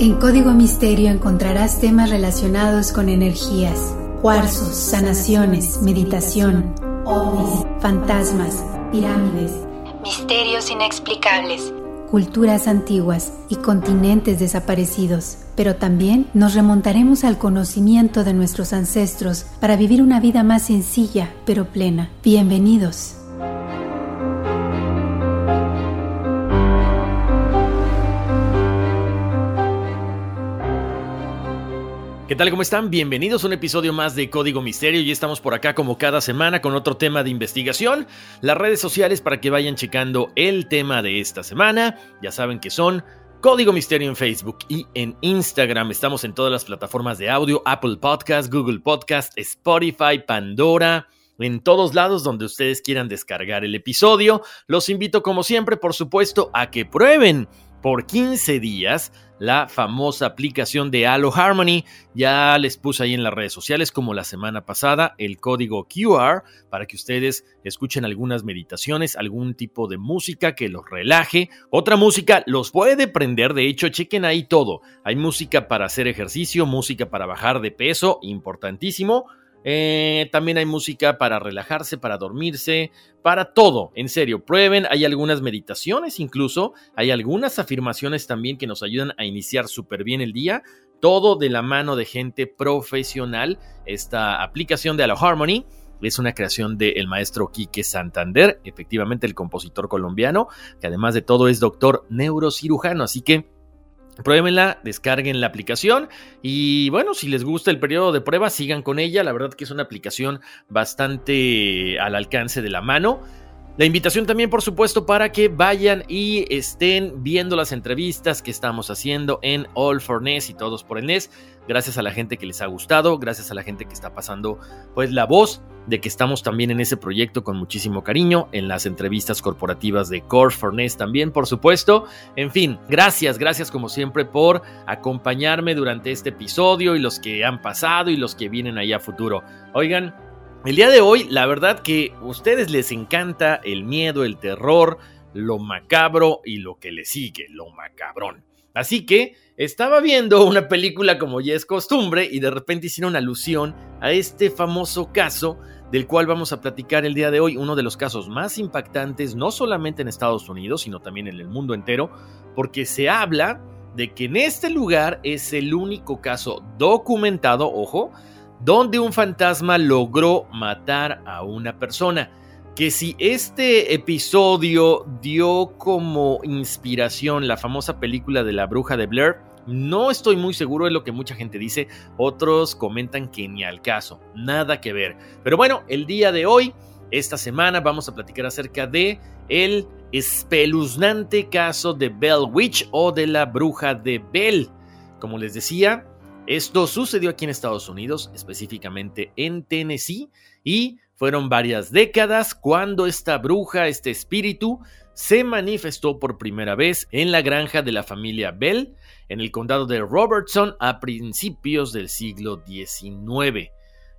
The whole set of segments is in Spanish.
En Código Misterio encontrarás temas relacionados con energías, cuarzos, sanaciones, meditación, ovnis, fantasmas, pirámides, misterios inexplicables, culturas antiguas y continentes desaparecidos. Pero también nos remontaremos al conocimiento de nuestros ancestros para vivir una vida más sencilla pero plena. Bienvenidos. ¿Qué tal? ¿Cómo están? Bienvenidos a un episodio más de Código Misterio y estamos por acá como cada semana con otro tema de investigación. Las redes sociales para que vayan checando el tema de esta semana. Ya saben que son Código Misterio en Facebook y en Instagram. Estamos en todas las plataformas de audio, Apple Podcast, Google Podcast, Spotify, Pandora. En todos lados donde ustedes quieran descargar el episodio. Los invito como siempre, por supuesto, a que prueben por 15 días la famosa aplicación de Halo Harmony. Ya les puse ahí en las redes sociales como la semana pasada el código QR para que ustedes escuchen algunas meditaciones, algún tipo de música que los relaje. Otra música los puede prender, de hecho chequen ahí todo. Hay música para hacer ejercicio, música para bajar de peso, importantísimo eh, también hay música para relajarse, para dormirse, para todo. En serio, prueben. Hay algunas meditaciones incluso. Hay algunas afirmaciones también que nos ayudan a iniciar súper bien el día. Todo de la mano de gente profesional. Esta aplicación de Allo Harmony es una creación del maestro Quique Santander, efectivamente el compositor colombiano, que además de todo es doctor neurocirujano. Así que Pruébenla, descarguen la aplicación y bueno, si les gusta el periodo de prueba, sigan con ella. La verdad que es una aplicación bastante al alcance de la mano. La invitación también, por supuesto, para que vayan y estén viendo las entrevistas que estamos haciendo en All for NES y todos por el NES. Gracias a la gente que les ha gustado, gracias a la gente que está pasando pues la voz de que estamos también en ese proyecto con muchísimo cariño, en las entrevistas corporativas de Core for NES también, por supuesto. En fin, gracias, gracias como siempre por acompañarme durante este episodio y los que han pasado y los que vienen allá a futuro. Oigan, el día de hoy, la verdad que a ustedes les encanta el miedo, el terror, lo macabro y lo que le sigue, lo macabrón. Así que estaba viendo una película como ya es costumbre y de repente hicieron alusión a este famoso caso del cual vamos a platicar el día de hoy, uno de los casos más impactantes no solamente en Estados Unidos, sino también en el mundo entero, porque se habla de que en este lugar es el único caso documentado, ojo, donde un fantasma logró matar a una persona. Que si este episodio dio como inspiración la famosa película de la bruja de Blair, no estoy muy seguro de lo que mucha gente dice, otros comentan que ni al caso, nada que ver. Pero bueno, el día de hoy, esta semana vamos a platicar acerca de el espeluznante caso de Bell Witch o de la bruja de Bell. Como les decía, esto sucedió aquí en Estados Unidos, específicamente en Tennessee, y fueron varias décadas cuando esta bruja, este espíritu, se manifestó por primera vez en la granja de la familia Bell, en el condado de Robertson, a principios del siglo XIX.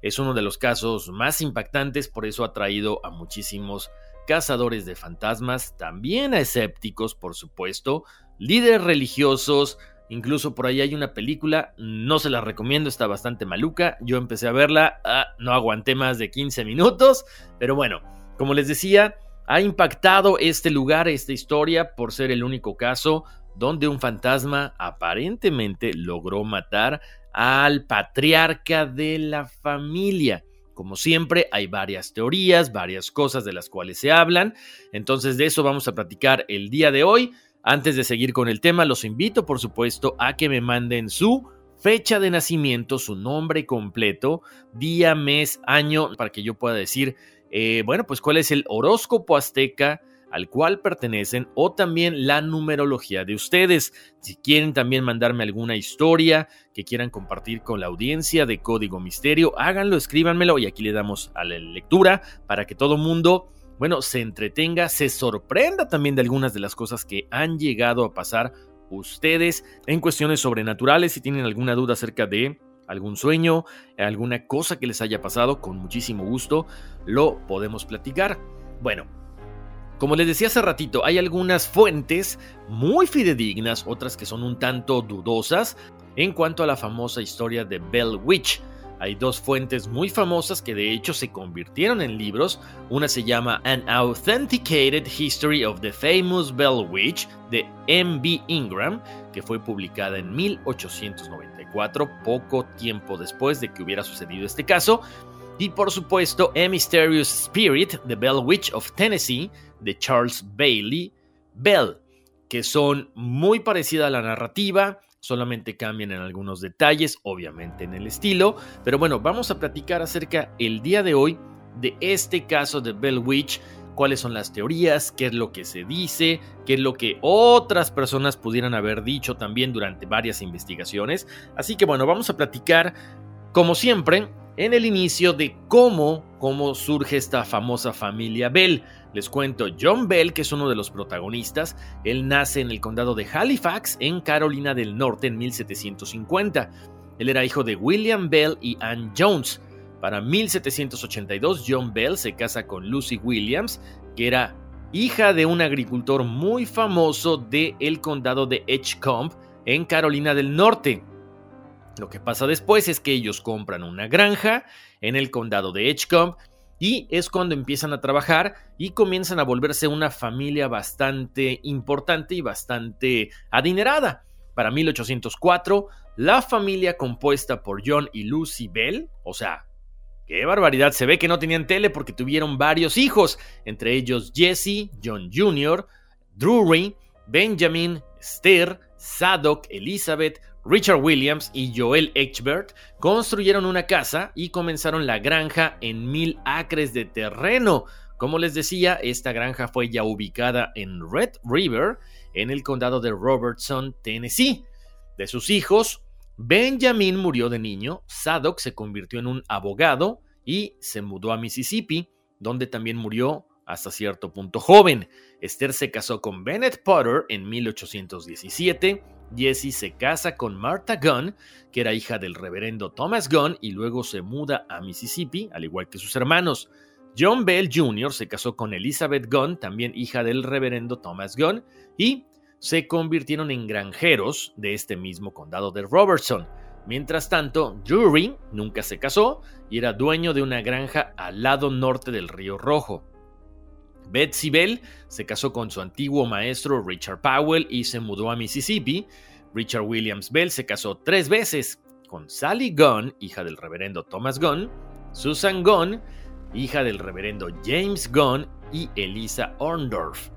Es uno de los casos más impactantes, por eso ha traído a muchísimos cazadores de fantasmas, también a escépticos, por supuesto, líderes religiosos, Incluso por ahí hay una película, no se la recomiendo, está bastante maluca. Yo empecé a verla, ah, no aguanté más de 15 minutos, pero bueno, como les decía, ha impactado este lugar, esta historia, por ser el único caso donde un fantasma aparentemente logró matar al patriarca de la familia. Como siempre, hay varias teorías, varias cosas de las cuales se hablan. Entonces de eso vamos a platicar el día de hoy. Antes de seguir con el tema, los invito, por supuesto, a que me manden su fecha de nacimiento, su nombre completo, día, mes, año, para que yo pueda decir, eh, bueno, pues cuál es el horóscopo azteca al cual pertenecen o también la numerología de ustedes. Si quieren también mandarme alguna historia que quieran compartir con la audiencia de Código Misterio, háganlo, escríbanmelo y aquí le damos a la lectura para que todo mundo, bueno, se entretenga, se sorprenda también de algunas de las cosas que han llegado a pasar ustedes en cuestiones sobrenaturales. Si tienen alguna duda acerca de algún sueño, alguna cosa que les haya pasado, con muchísimo gusto lo podemos platicar. Bueno, como les decía hace ratito, hay algunas fuentes muy fidedignas, otras que son un tanto dudosas, en cuanto a la famosa historia de Bell Witch. Hay dos fuentes muy famosas que de hecho se convirtieron en libros. Una se llama An Authenticated History of the Famous Bell Witch de M.B. Ingram, que fue publicada en 1894, poco tiempo después de que hubiera sucedido este caso. Y por supuesto, A Mysterious Spirit, The Bell Witch of Tennessee, de Charles Bailey Bell, que son muy parecidas a la narrativa, solamente cambian en algunos detalles, obviamente en el estilo, pero bueno, vamos a platicar acerca el día de hoy de este caso de Bell Witch, cuáles son las teorías, qué es lo que se dice, qué es lo que otras personas pudieran haber dicho también durante varias investigaciones. Así que bueno, vamos a platicar, como siempre, en el inicio de cómo, cómo surge esta famosa familia Bell. Les cuento, John Bell, que es uno de los protagonistas, él nace en el condado de Halifax, en Carolina del Norte, en 1750. Él era hijo de William Bell y Anne Jones. Para 1782, John Bell se casa con Lucy Williams, que era hija de un agricultor muy famoso del el condado de Edgecombe, en Carolina del Norte. Lo que pasa después es que ellos compran una granja en el condado de Edgecombe y es cuando empiezan a trabajar y comienzan a volverse una familia bastante importante y bastante adinerada. Para 1804, la familia compuesta por John y Lucy Bell, o sea, qué barbaridad, se ve que no tenían tele porque tuvieron varios hijos, entre ellos Jesse, John Jr., Drury, Benjamin, Esther, Sadok, Elizabeth, Richard Williams y Joel Egbert construyeron una casa y comenzaron la granja en mil acres de terreno. Como les decía, esta granja fue ya ubicada en Red River, en el condado de Robertson, Tennessee. De sus hijos, Benjamin murió de niño, Sadok se convirtió en un abogado y se mudó a Mississippi, donde también murió hasta cierto punto joven. Esther se casó con Bennett Potter en 1817 Jessie se casa con Martha Gunn, que era hija del reverendo Thomas Gunn, y luego se muda a Mississippi, al igual que sus hermanos. John Bell Jr. se casó con Elizabeth Gunn, también hija del reverendo Thomas Gunn, y se convirtieron en granjeros de este mismo condado de Robertson. Mientras tanto, Drury nunca se casó y era dueño de una granja al lado norte del río Rojo. Betsy Bell se casó con su antiguo maestro Richard Powell y se mudó a Mississippi. Richard Williams Bell se casó tres veces con Sally Gunn, hija del reverendo Thomas Gunn, Susan Gunn, hija del reverendo James Gunn y Elisa Orndorff.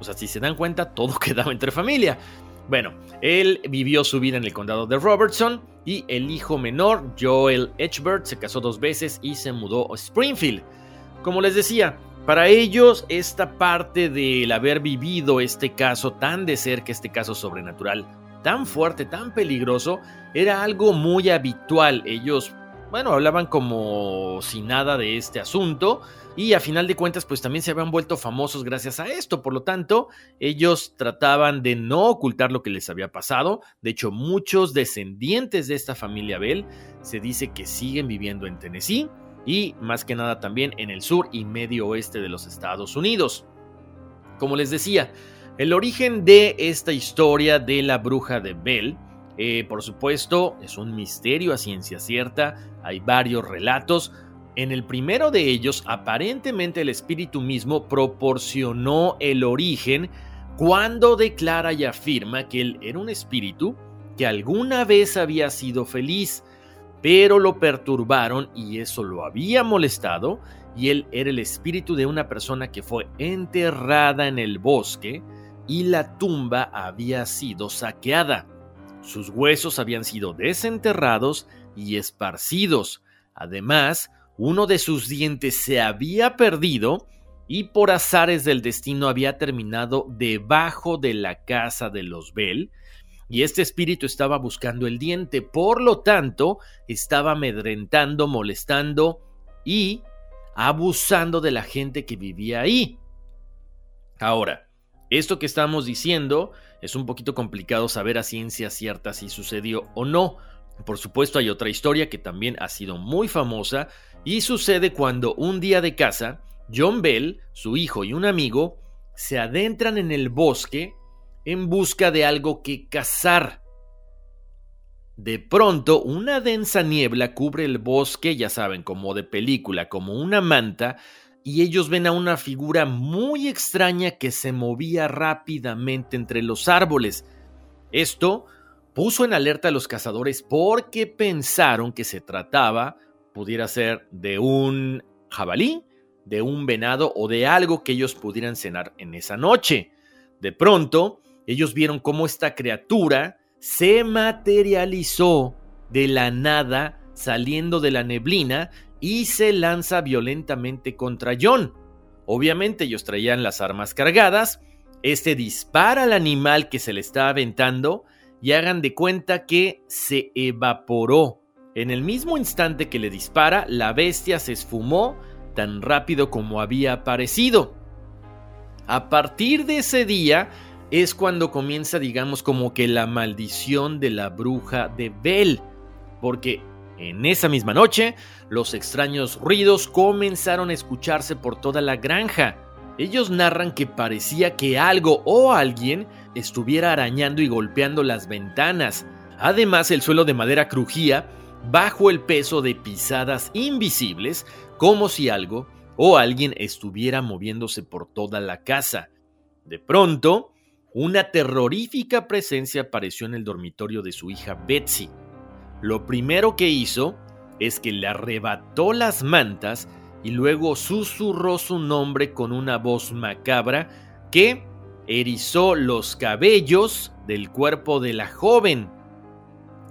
O sea, si se dan cuenta, todo quedaba entre familia. Bueno, él vivió su vida en el condado de Robertson y el hijo menor, Joel Edgebert, se casó dos veces y se mudó a Springfield. Como les decía, para ellos, esta parte del haber vivido este caso tan de cerca, este caso sobrenatural, tan fuerte, tan peligroso, era algo muy habitual. Ellos, bueno, hablaban como si nada de este asunto y a final de cuentas, pues también se habían vuelto famosos gracias a esto. Por lo tanto, ellos trataban de no ocultar lo que les había pasado. De hecho, muchos descendientes de esta familia Bell se dice que siguen viviendo en Tennessee y más que nada también en el sur y medio oeste de los Estados Unidos. Como les decía, el origen de esta historia de la bruja de Bell, eh, por supuesto, es un misterio a ciencia cierta, hay varios relatos, En el primero de ellos, aparentemente el espíritu mismo proporcionó el origen cuando declara y afirma que él era un espíritu que alguna vez había sido feliz, pero lo perturbaron y eso lo había molestado, y él era el espíritu de una persona que fue enterrada en el bosque y la tumba había sido saqueada. Sus huesos habían sido desenterrados y esparcidos. Además, uno de sus dientes se había perdido y por azares del destino había terminado debajo de la casa de los Bell, y este espíritu estaba buscando el diente, por lo tanto, estaba amedrentando, molestando y abusando de la gente que vivía ahí. Ahora, esto que estamos diciendo es un poquito complicado saber a ciencia cierta si sucedió o no. Por supuesto hay otra historia que también ha sido muy famosa y sucede cuando un día de casa, John Bell, su hijo y un amigo se adentran en el bosque en busca de algo que cazar. De pronto, una densa niebla cubre el bosque, ya saben, como de película, como una manta, y ellos ven a una figura muy extraña que se movía rápidamente entre los árboles. Esto puso en alerta a los cazadores porque pensaron que se trataba, pudiera ser, de un jabalí, de un venado o de algo que ellos pudieran cenar en esa noche. De pronto, ellos vieron cómo esta criatura se materializó de la nada saliendo de la neblina y se lanza violentamente contra John. Obviamente ellos traían las armas cargadas, este dispara al animal que se le está aventando y hagan de cuenta que se evaporó. En el mismo instante que le dispara, la bestia se esfumó tan rápido como había aparecido. A partir de ese día, es cuando comienza, digamos, como que la maldición de la bruja de Bell, porque en esa misma noche los extraños ruidos comenzaron a escucharse por toda la granja. Ellos narran que parecía que algo o alguien estuviera arañando y golpeando las ventanas. Además, el suelo de madera crujía bajo el peso de pisadas invisibles, como si algo o alguien estuviera moviéndose por toda la casa. De pronto, una terrorífica presencia apareció en el dormitorio de su hija Betsy. Lo primero que hizo es que le arrebató las mantas y luego susurró su nombre con una voz macabra que erizó los cabellos del cuerpo de la joven.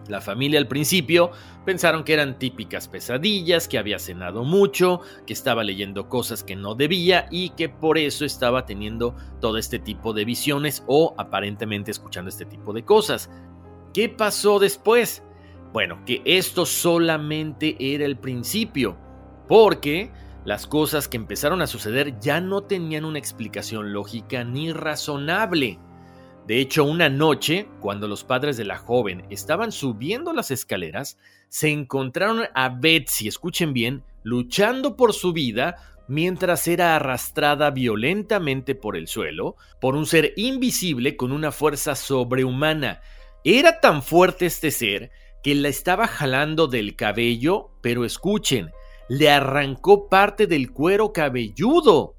La familia al principio pensaron que eran típicas pesadillas, que había cenado mucho, que estaba leyendo cosas que no debía y que por eso estaba teniendo todo este tipo de visiones o aparentemente escuchando este tipo de cosas. ¿Qué pasó después? Bueno, que esto solamente era el principio, porque las cosas que empezaron a suceder ya no tenían una explicación lógica ni razonable. De hecho, una noche, cuando los padres de la joven estaban subiendo las escaleras, se encontraron a Betsy, escuchen bien, luchando por su vida mientras era arrastrada violentamente por el suelo por un ser invisible con una fuerza sobrehumana. Era tan fuerte este ser que la estaba jalando del cabello, pero escuchen, le arrancó parte del cuero cabelludo.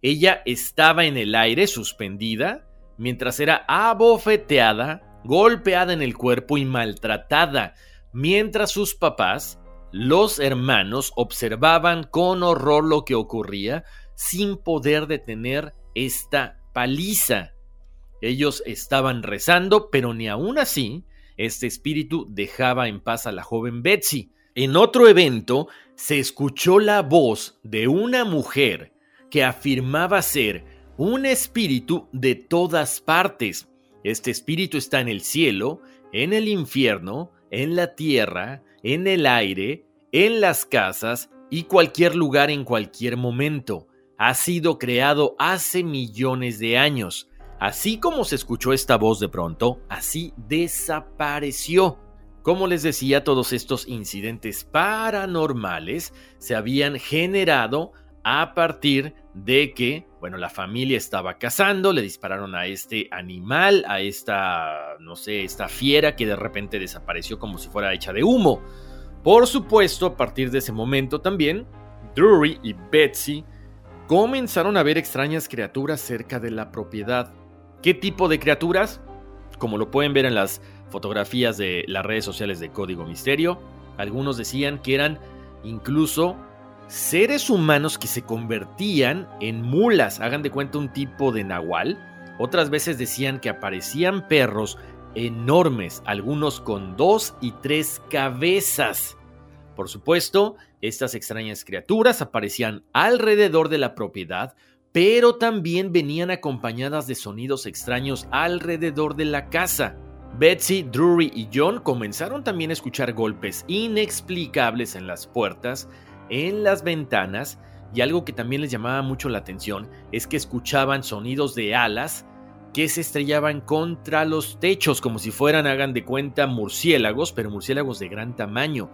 Ella estaba en el aire suspendida, mientras era abofeteada, golpeada en el cuerpo y maltratada, mientras sus papás, los hermanos, observaban con horror lo que ocurría sin poder detener esta paliza. Ellos estaban rezando, pero ni aún así este espíritu dejaba en paz a la joven Betsy. En otro evento se escuchó la voz de una mujer que afirmaba ser un espíritu de todas partes. Este espíritu está en el cielo, en el infierno, en la tierra, en el aire, en las casas y cualquier lugar en cualquier momento. Ha sido creado hace millones de años. Así como se escuchó esta voz de pronto, así desapareció. Como les decía, todos estos incidentes paranormales se habían generado a partir de que, bueno, la familia estaba cazando, le dispararon a este animal, a esta, no sé, esta fiera que de repente desapareció como si fuera hecha de humo. Por supuesto, a partir de ese momento también, Drury y Betsy comenzaron a ver extrañas criaturas cerca de la propiedad. ¿Qué tipo de criaturas? Como lo pueden ver en las fotografías de las redes sociales de Código Misterio, algunos decían que eran incluso seres humanos que se convertían en mulas, hagan de cuenta un tipo de nahual. Otras veces decían que aparecían perros enormes, algunos con dos y tres cabezas. Por supuesto, estas extrañas criaturas aparecían alrededor de la propiedad, pero también venían acompañadas de sonidos extraños alrededor de la casa. Betsy, Drury y John comenzaron también a escuchar golpes inexplicables en las puertas, en las ventanas, y algo que también les llamaba mucho la atención es que escuchaban sonidos de alas que se estrellaban contra los techos como si fueran, hagan de cuenta, murciélagos, pero murciélagos de gran tamaño.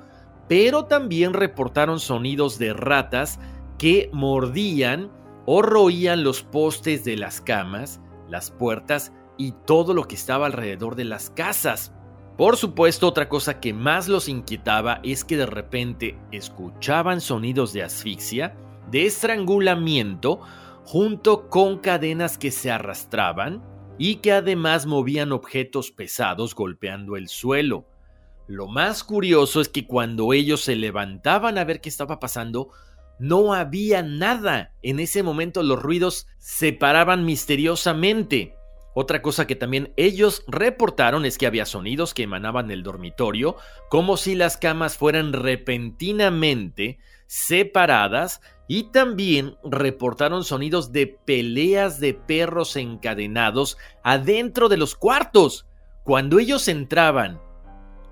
Pero también reportaron sonidos de ratas que mordían o roían los postes de las camas, las puertas y todo lo que estaba alrededor de las casas. Por supuesto, otra cosa que más los inquietaba es que de repente escuchaban sonidos de asfixia, de estrangulamiento, junto con cadenas que se arrastraban y que además movían objetos pesados golpeando el suelo. Lo más curioso es que cuando ellos se levantaban a ver qué estaba pasando, no había nada. En ese momento los ruidos se paraban misteriosamente. Otra cosa que también ellos reportaron es que había sonidos que emanaban del dormitorio, como si las camas fueran repentinamente separadas y también reportaron sonidos de peleas de perros encadenados adentro de los cuartos. Cuando ellos entraban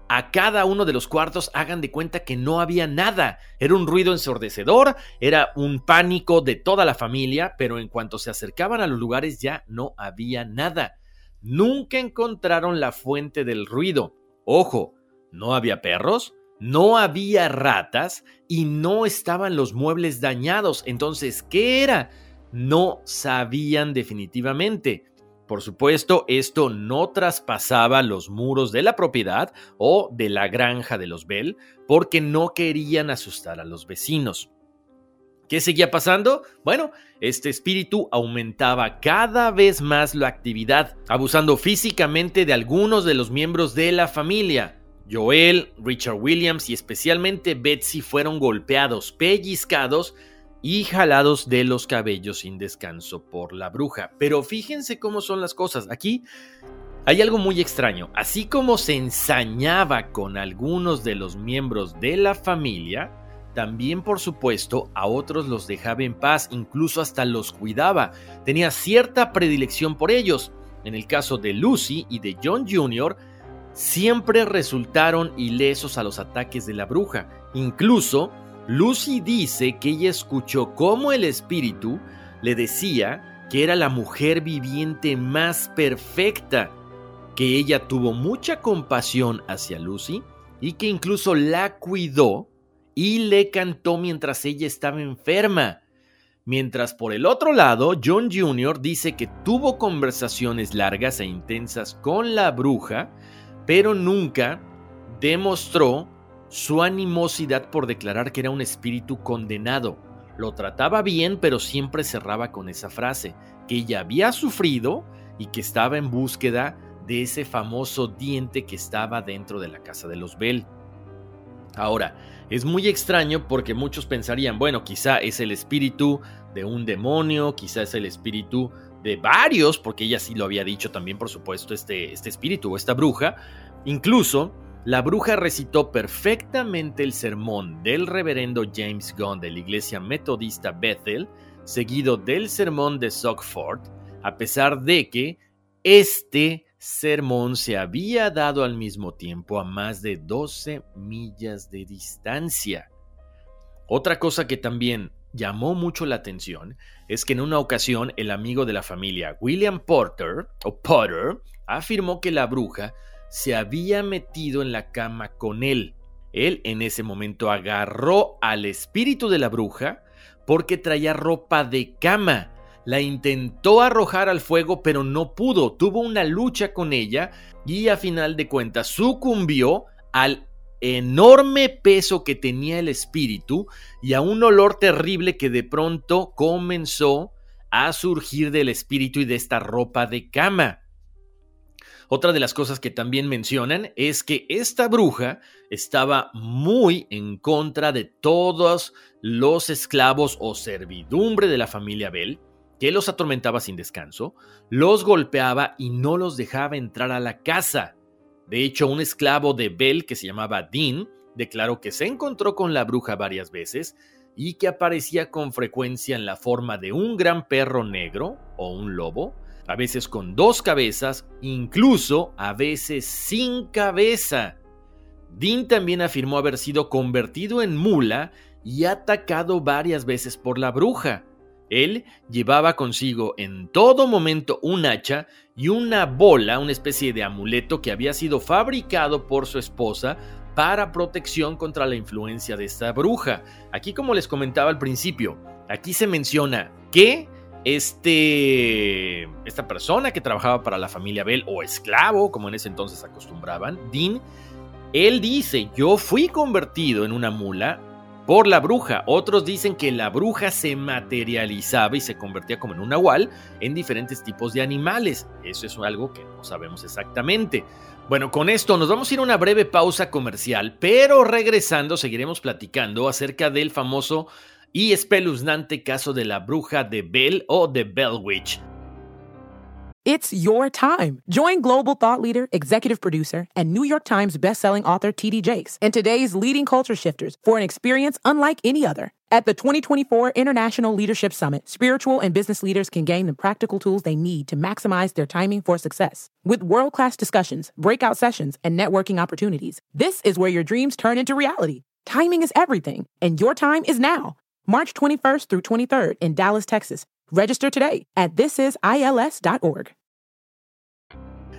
a cada uno de los cuartos, hagan de cuenta que no había nada. Era un ruido ensordecedor, era un pánico de toda la familia, pero en cuanto se acercaban a los lugares ya no había nada. Nunca encontraron la fuente del ruido. Ojo, no había perros, no había ratas y no estaban los muebles dañados. Entonces, ¿qué era? No sabían definitivamente. Por supuesto, esto no traspasaba los muros de la propiedad o de la granja de los Bell porque no querían asustar a los vecinos. ¿Qué seguía pasando? Bueno, este espíritu aumentaba cada vez más la actividad, abusando físicamente de algunos de los miembros de la familia. Joel, Richard Williams y especialmente Betsy fueron golpeados, pellizcados y jalados de los cabellos sin descanso por la bruja. Pero fíjense cómo son las cosas. Aquí hay algo muy extraño. Así como se ensañaba con algunos de los miembros de la familia, también por supuesto a otros los dejaba en paz, incluso hasta los cuidaba. Tenía cierta predilección por ellos. En el caso de Lucy y de John Jr., siempre resultaron ilesos a los ataques de la bruja. Incluso, Lucy dice que ella escuchó cómo el espíritu le decía que era la mujer viviente más perfecta, que ella tuvo mucha compasión hacia Lucy y que incluso la cuidó y le cantó mientras ella estaba enferma. Mientras por el otro lado, John Jr. dice que tuvo conversaciones largas e intensas con la bruja, pero nunca demostró su animosidad por declarar que era un espíritu condenado. Lo trataba bien, pero siempre cerraba con esa frase, que ella había sufrido y que estaba en búsqueda de ese famoso diente que estaba dentro de la casa de los Bell. Ahora, es muy extraño porque muchos pensarían, bueno, quizá es el espíritu de un demonio, quizá es el espíritu de varios, porque ella sí lo había dicho también, por supuesto, este, este espíritu o esta bruja. Incluso, la bruja recitó perfectamente el sermón del reverendo James Gunn de la iglesia metodista Bethel, seguido del sermón de Sockford, a pesar de que este sermón se había dado al mismo tiempo a más de 12 millas de distancia. Otra cosa que también llamó mucho la atención es que en una ocasión el amigo de la familia, William Porter, o Potter, afirmó que la bruja se había metido en la cama con él. Él en ese momento agarró al espíritu de la bruja porque traía ropa de cama. La intentó arrojar al fuego pero no pudo. Tuvo una lucha con ella y a final de cuentas sucumbió al enorme peso que tenía el espíritu y a un olor terrible que de pronto comenzó a surgir del espíritu y de esta ropa de cama. Otra de las cosas que también mencionan es que esta bruja estaba muy en contra de todos los esclavos o servidumbre de la familia Bell, que los atormentaba sin descanso, los golpeaba y no los dejaba entrar a la casa. De hecho, un esclavo de Bell que se llamaba Dean declaró que se encontró con la bruja varias veces y que aparecía con frecuencia en la forma de un gran perro negro o un lobo, a veces con dos cabezas, incluso a veces sin cabeza. Dean también afirmó haber sido convertido en mula y atacado varias veces por la bruja. Él llevaba consigo en todo momento un hacha y una bola, una especie de amuleto que había sido fabricado por su esposa para protección contra la influencia de esta bruja. Aquí como les comentaba al principio, aquí se menciona que este, esta persona que trabajaba para la familia Bell o esclavo, como en ese entonces acostumbraban, Dean, él dice, yo fui convertido en una mula por la bruja. Otros dicen que la bruja se materializaba y se convertía como en un nahual en diferentes tipos de animales. Eso es algo que no sabemos exactamente. Bueno, con esto nos vamos a ir a una breve pausa comercial, pero regresando seguiremos platicando acerca del famoso y espeluznante caso de la bruja de Bell o de Bell Witch. It's your time. Join global thought leader, executive producer, and New York Times bestselling author TD Jakes and today's leading culture shifters for an experience unlike any other. At the 2024 International Leadership Summit, spiritual and business leaders can gain the practical tools they need to maximize their timing for success. With world class discussions, breakout sessions, and networking opportunities, this is where your dreams turn into reality. Timing is everything, and your time is now. March 21st through 23rd in Dallas, Texas. Register today at thisisils.org.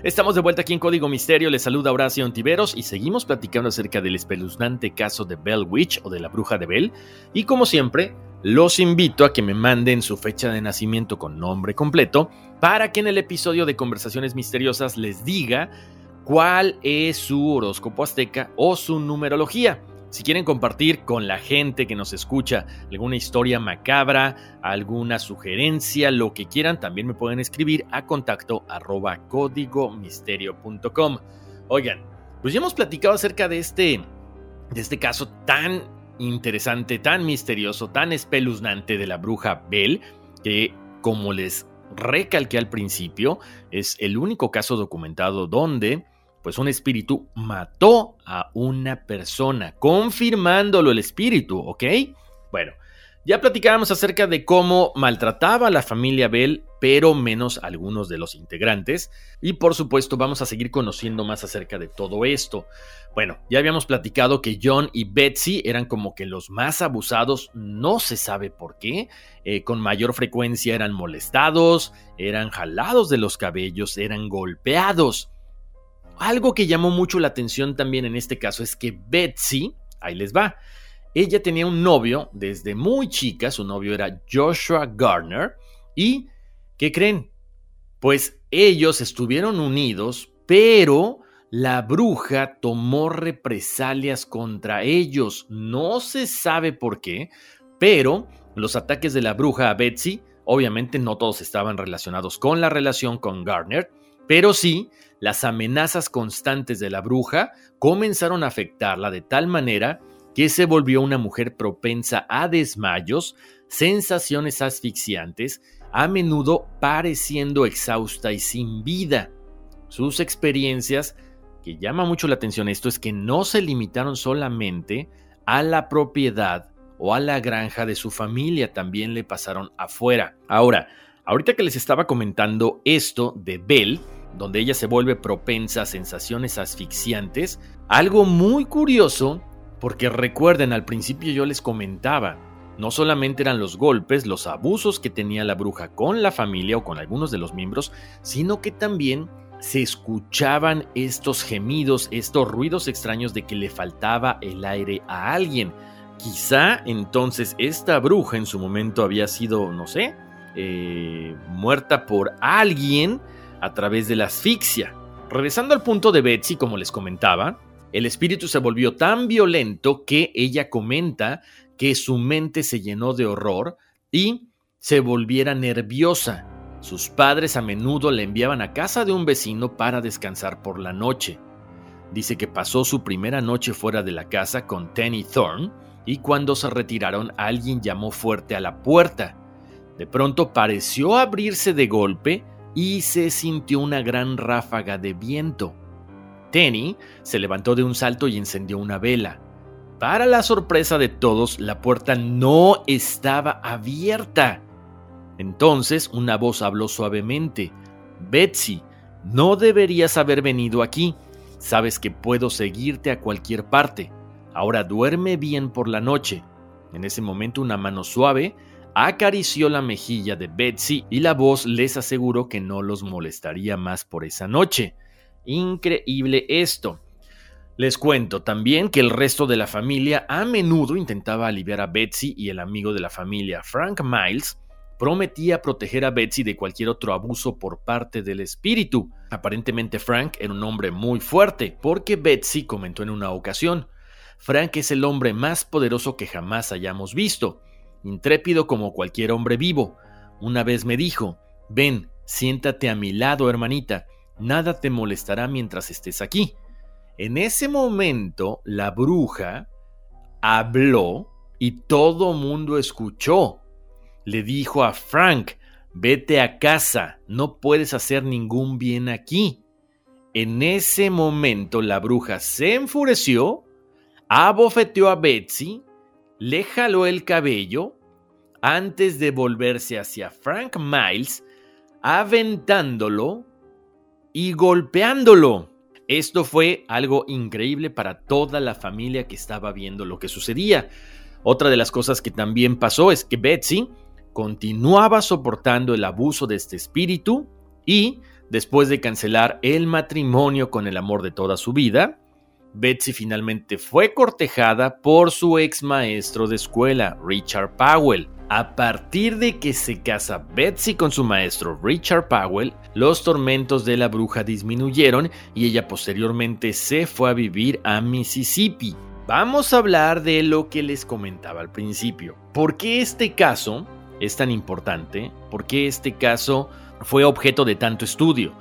Estamos de vuelta aquí en Código Misterio, les saluda Horacio Ontiveros y seguimos platicando acerca del espeluznante caso de Bell Witch o de la bruja de Bell. Y como siempre, los invito a que me manden su fecha de nacimiento con nombre completo para que en el episodio de Conversaciones Misteriosas les diga cuál es su horóscopo azteca o su numerología. Si quieren compartir con la gente que nos escucha alguna historia macabra, alguna sugerencia, lo que quieran, también me pueden escribir a contacto arroba códigomisterio.com. Oigan, pues ya hemos platicado acerca de este, de este caso tan interesante, tan misterioso, tan espeluznante de la bruja Bell, que como les recalqué al principio, es el único caso documentado donde pues un espíritu mató a una persona, confirmándolo el espíritu, ¿ok? Bueno, ya platicábamos acerca de cómo maltrataba a la familia Bell, pero menos algunos de los integrantes. Y por supuesto vamos a seguir conociendo más acerca de todo esto. Bueno, ya habíamos platicado que John y Betsy eran como que los más abusados, no se sabe por qué. Eh, con mayor frecuencia eran molestados, eran jalados de los cabellos, eran golpeados. Algo que llamó mucho la atención también en este caso es que Betsy, ahí les va, ella tenía un novio desde muy chica, su novio era Joshua Garner, y ¿qué creen? Pues ellos estuvieron unidos, pero la bruja tomó represalias contra ellos. No se sabe por qué, pero los ataques de la bruja a Betsy, obviamente no todos estaban relacionados con la relación con Garner, pero sí, las amenazas constantes de la bruja comenzaron a afectarla de tal manera que se volvió una mujer propensa a desmayos, sensaciones asfixiantes, a menudo pareciendo exhausta y sin vida. Sus experiencias, que llama mucho la atención esto, es que no se limitaron solamente a la propiedad o a la granja de su familia, también le pasaron afuera. Ahora, ahorita que les estaba comentando esto de Bell, donde ella se vuelve propensa a sensaciones asfixiantes, algo muy curioso, porque recuerden, al principio yo les comentaba, no solamente eran los golpes, los abusos que tenía la bruja con la familia o con algunos de los miembros, sino que también se escuchaban estos gemidos, estos ruidos extraños de que le faltaba el aire a alguien. Quizá entonces esta bruja en su momento había sido, no sé, eh, muerta por alguien a través de la asfixia. Regresando al punto de Betsy, como les comentaba, El espíritu se volvió tan violento que ella comenta que su mente se llenó de horror y se volviera nerviosa. Sus padres a menudo le enviaban a casa de un vecino para descansar por la noche. Dice que pasó su primera noche fuera de la casa con Tenny Thorne y cuando se retiraron alguien llamó fuerte a la puerta. De pronto pareció abrirse de golpe y se sintió una gran ráfaga de viento. Tenny se levantó de un salto y encendió una vela. Para la sorpresa de todos, la puerta no estaba abierta. Entonces una voz habló suavemente. Betsy, no deberías haber venido aquí. Sabes que puedo seguirte a cualquier parte. Ahora duerme bien por la noche. En ese momento una mano suave acarició la mejilla de Betsy y la voz les aseguró que no los molestaría más por esa noche. Increíble esto. Les cuento también que el resto de la familia a menudo intentaba aliviar a Betsy y el amigo de la familia, Frank Miles, prometía proteger a Betsy de cualquier otro abuso por parte del espíritu. Aparentemente Frank era un hombre muy fuerte, porque Betsy comentó en una ocasión, Frank es el hombre más poderoso que jamás hayamos visto, intrépido como cualquier hombre vivo. Una vez me dijo, ven, siéntate a mi lado, hermanita, nada te molestará mientras estés aquí. En ese momento, la bruja habló y todo mundo escuchó. Le dijo a Frank, vete a casa, no puedes hacer ningún bien aquí. En ese momento la bruja se enfureció abofeteó a Betsy, le jaló el cabello antes de volverse hacia Frank Miles, aventándolo y golpeándolo. Esto fue algo increíble para toda la familia que estaba viendo lo que sucedía. Otra de las cosas que también pasó es que Betsy continuaba soportando el abuso de este espíritu y, después de cancelar el matrimonio con el amor de toda su vida, Betsy finalmente fue cortejada por su ex maestro de escuela, Richard Powell. A partir de que se casa Betsy con su maestro Richard Powell, los tormentos de la bruja disminuyeron y ella posteriormente se fue a vivir a Mississippi. Vamos a hablar de lo que les comentaba al principio. ¿Por qué este caso es tan importante? ¿Por qué este caso fue objeto de tanto estudio?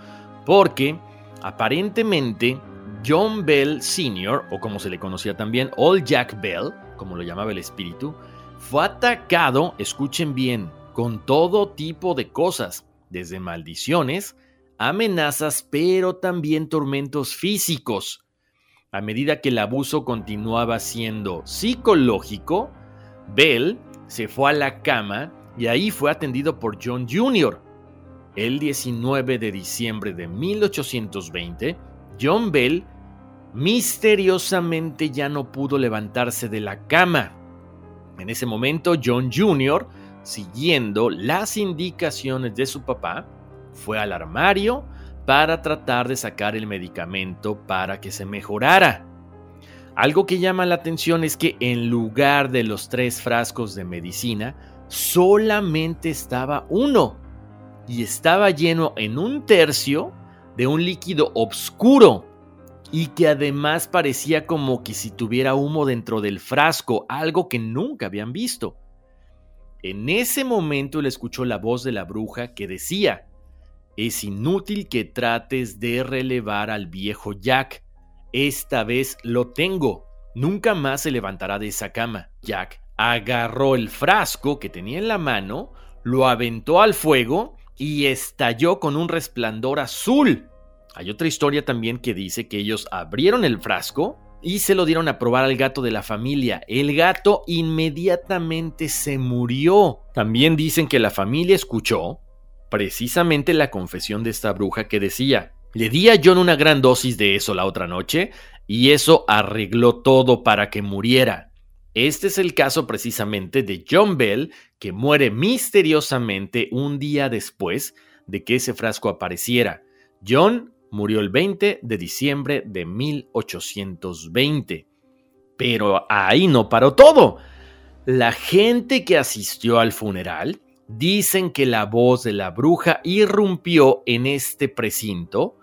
Porque aparentemente John Bell Sr., o como se le conocía también, Old Jack Bell, como lo llamaba el espíritu, fue atacado, escuchen bien, con todo tipo de cosas, desde maldiciones, amenazas, pero también tormentos físicos. A medida que el abuso continuaba siendo psicológico, Bell se fue a la cama y ahí fue atendido por John Jr. El 19 de diciembre de 1820, John Bell misteriosamente ya no pudo levantarse de la cama. En ese momento, John Jr., siguiendo las indicaciones de su papá, fue al armario para tratar de sacar el medicamento para que se mejorara. Algo que llama la atención es que en lugar de los tres frascos de medicina, solamente estaba uno y estaba lleno en un tercio de un líquido oscuro y que además parecía como que si tuviera humo dentro del frasco, algo que nunca habían visto. En ese momento él escuchó la voz de la bruja que decía, es inútil que trates de relevar al viejo Jack, esta vez lo tengo, nunca más se levantará de esa cama. Jack agarró el frasco que tenía en la mano, lo aventó al fuego y estalló con un resplandor azul. Hay otra historia también que dice que ellos abrieron el frasco y se lo dieron a probar al gato de la familia. El gato inmediatamente se murió. También dicen que la familia escuchó precisamente la confesión de esta bruja que decía, le di a John una gran dosis de eso la otra noche y eso arregló todo para que muriera. Este es el caso precisamente de John Bell, que muere misteriosamente un día después de que ese frasco apareciera. John murió el 20 de diciembre de 1820. Pero ahí no paró todo. La gente que asistió al funeral dicen que la voz de la bruja irrumpió en este precinto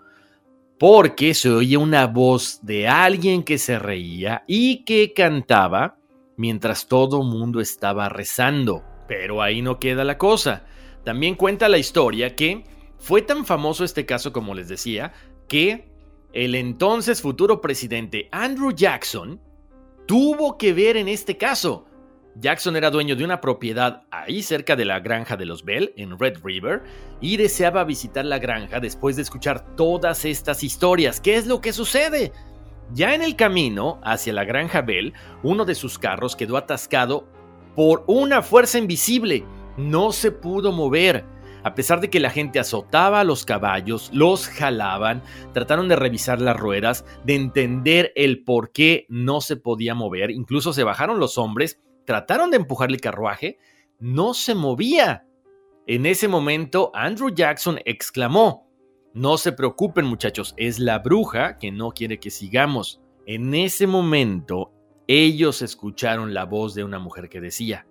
porque se oía una voz de alguien que se reía y que cantaba mientras todo mundo estaba rezando. Pero ahí no queda la cosa. También cuenta la historia que fue tan famoso este caso como les decía, que el entonces futuro presidente Andrew Jackson tuvo que ver en este caso. Jackson era dueño de una propiedad ahí cerca de la granja de los Bell, en Red River, y deseaba visitar la granja después de escuchar todas estas historias. ¿Qué es lo que sucede? Ya en el camino hacia la granja Bell, uno de sus carros quedó atascado por una fuerza invisible. No se pudo mover. A pesar de que la gente azotaba a los caballos, los jalaban, trataron de revisar las ruedas, de entender el por qué no se podía mover, incluso se bajaron los hombres trataron de empujar el carruaje, no se movía. En ese momento, Andrew Jackson exclamó, No se preocupen muchachos, es la bruja que no quiere que sigamos. En ese momento, ellos escucharon la voz de una mujer que decía,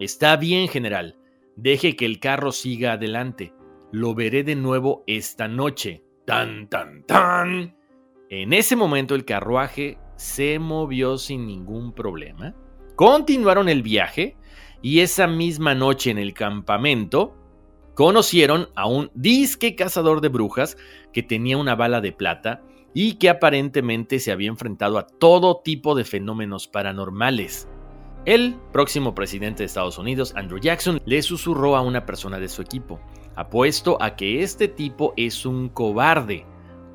Está bien, general, deje que el carro siga adelante. Lo veré de nuevo esta noche. Tan, tan, tan. En ese momento el carruaje se movió sin ningún problema Continuaron el viaje y esa misma noche en el campamento conocieron a un disque cazador de brujas que tenía una bala de plata y que aparentemente se había enfrentado a todo tipo de fenómenos paranormales. El próximo presidente de Estados Unidos, Andrew Jackson, le susurró a una persona de su equipo, apuesto a que este tipo es un cobarde.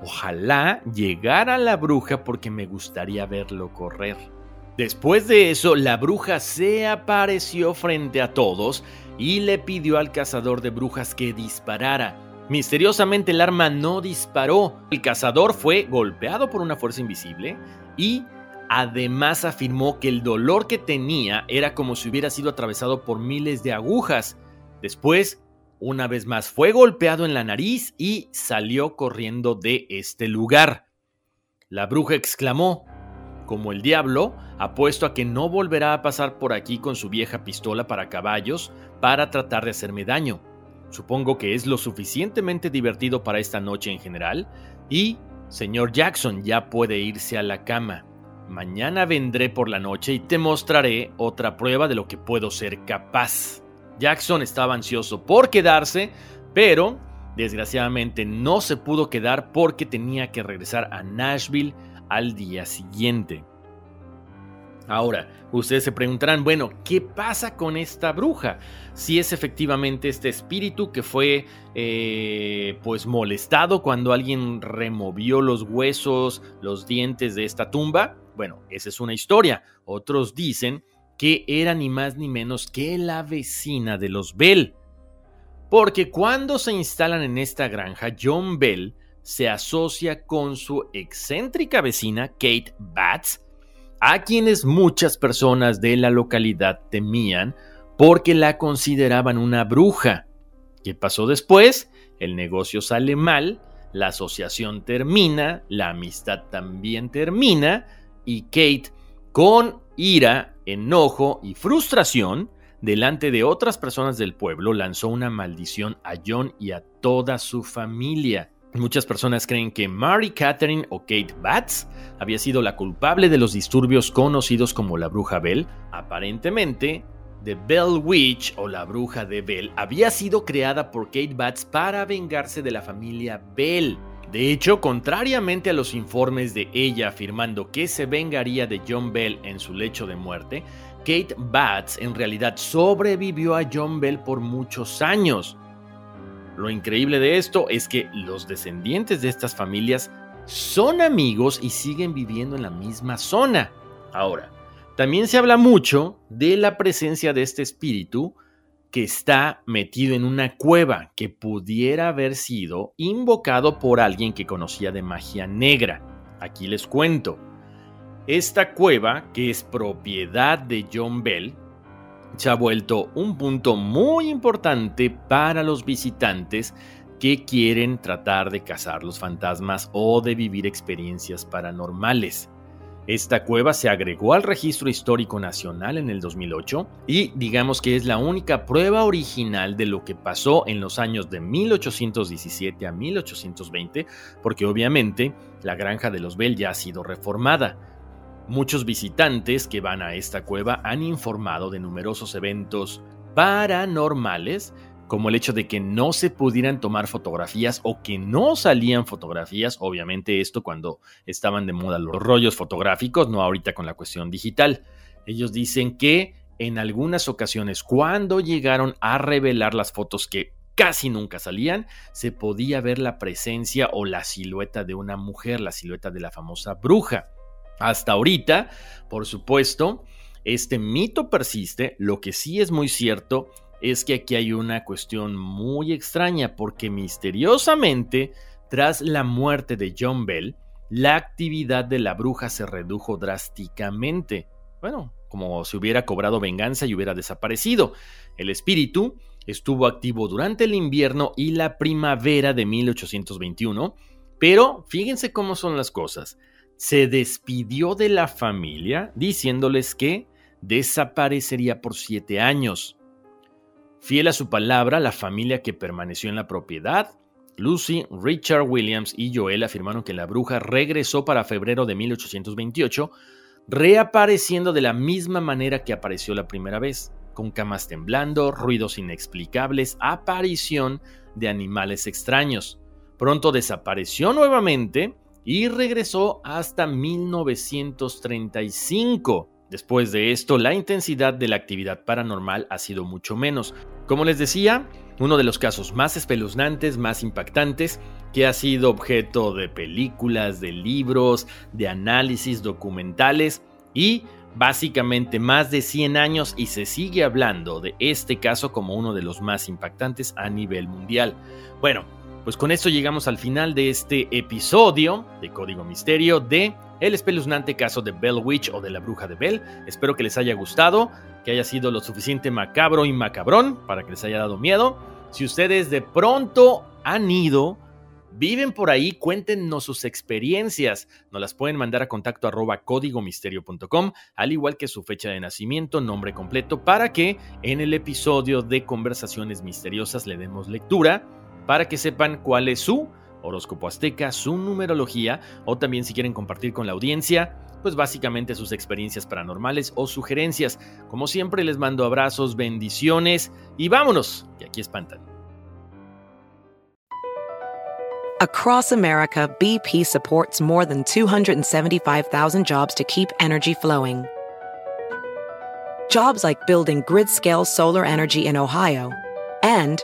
Ojalá llegara la bruja porque me gustaría verlo correr. Después de eso, la bruja se apareció frente a todos y le pidió al cazador de brujas que disparara. Misteriosamente el arma no disparó. El cazador fue golpeado por una fuerza invisible y además afirmó que el dolor que tenía era como si hubiera sido atravesado por miles de agujas. Después, una vez más, fue golpeado en la nariz y salió corriendo de este lugar. La bruja exclamó, como el diablo, apuesto a que no volverá a pasar por aquí con su vieja pistola para caballos para tratar de hacerme daño. Supongo que es lo suficientemente divertido para esta noche en general y, señor Jackson, ya puede irse a la cama. Mañana vendré por la noche y te mostraré otra prueba de lo que puedo ser capaz. Jackson estaba ansioso por quedarse, pero desgraciadamente no se pudo quedar porque tenía que regresar a Nashville al día siguiente. Ahora, ustedes se preguntarán, bueno, ¿qué pasa con esta bruja? Si es efectivamente este espíritu que fue eh, pues molestado cuando alguien removió los huesos, los dientes de esta tumba. Bueno, esa es una historia. Otros dicen que era ni más ni menos que la vecina de los Bell. Porque cuando se instalan en esta granja, John Bell se asocia con su excéntrica vecina Kate Batts, a quienes muchas personas de la localidad temían porque la consideraban una bruja. ¿Qué pasó después? El negocio sale mal, la asociación termina, la amistad también termina y Kate, con ira, enojo y frustración, delante de otras personas del pueblo, lanzó una maldición a John y a toda su familia. Muchas personas creen que Mary Catherine o Kate Batts había sido la culpable de los disturbios conocidos como la bruja Bell. Aparentemente, The Bell Witch o la bruja de Bell había sido creada por Kate Batts para vengarse de la familia Bell. De hecho, contrariamente a los informes de ella afirmando que se vengaría de John Bell en su lecho de muerte, Kate Batts en realidad sobrevivió a John Bell por muchos años. Lo increíble de esto es que los descendientes de estas familias son amigos y siguen viviendo en la misma zona. Ahora, también se habla mucho de la presencia de este espíritu que está metido en una cueva que pudiera haber sido invocado por alguien que conocía de magia negra. Aquí les cuento. Esta cueva, que es propiedad de John Bell, se ha vuelto un punto muy importante para los visitantes que quieren tratar de cazar los fantasmas o de vivir experiencias paranormales. Esta cueva se agregó al Registro Histórico Nacional en el 2008 y digamos que es la única prueba original de lo que pasó en los años de 1817 a 1820, porque obviamente la granja de los Bell ya ha sido reformada. Muchos visitantes que van a esta cueva han informado de numerosos eventos paranormales como el hecho de que no se pudieran tomar fotografías o que no salían fotografías, obviamente esto cuando estaban de moda los rollos fotográficos, no ahorita con la cuestión digital. Ellos dicen que en algunas ocasiones cuando llegaron a revelar las fotos que casi nunca salían, se podía ver la presencia o la silueta de una mujer, la silueta de la famosa bruja. Hasta ahorita, por supuesto, este mito persiste, lo que sí es muy cierto es que aquí hay una cuestión muy extraña porque misteriosamente, tras la muerte de John Bell, la actividad de la bruja se redujo drásticamente. Bueno, como si hubiera cobrado venganza y hubiera desaparecido. El espíritu estuvo activo durante el invierno y la primavera de 1821, pero fíjense cómo son las cosas. Se despidió de la familia diciéndoles que desaparecería por siete años. Fiel a su palabra, la familia que permaneció en la propiedad, Lucy, Richard Williams y Joel afirmaron que la bruja regresó para febrero de 1828, reapareciendo de la misma manera que apareció la primera vez, con camas temblando, ruidos inexplicables, aparición de animales extraños. Pronto desapareció nuevamente y regresó hasta 1935. Después de esto, la intensidad de la actividad paranormal ha sido mucho menos. Como les decía, uno de los casos más espeluznantes, más impactantes, que ha sido objeto de películas, de libros, de análisis documentales y básicamente más de 100 años y se sigue hablando de este caso como uno de los más impactantes a nivel mundial. Bueno, pues con esto llegamos al final de este episodio de Código Misterio de El espeluznante caso de Bell Witch o de la bruja de Bell. Espero que les haya gustado, que haya sido lo suficiente macabro y macabrón para que les haya dado miedo. Si ustedes de pronto han ido, viven por ahí, cuéntenos sus experiencias. Nos las pueden mandar a contacto arroba códigomisterio.com, al igual que su fecha de nacimiento, nombre completo, para que en el episodio de Conversaciones Misteriosas le demos lectura para que sepan cuál es su horóscopo azteca, su numerología o también si quieren compartir con la audiencia, pues básicamente sus experiencias paranormales o sugerencias. Como siempre les mando abrazos, bendiciones y vámonos, que aquí espantan. Across America, BP supports more than 275,000 jobs to keep energy flowing. Jobs like building grid-scale solar energy in Ohio and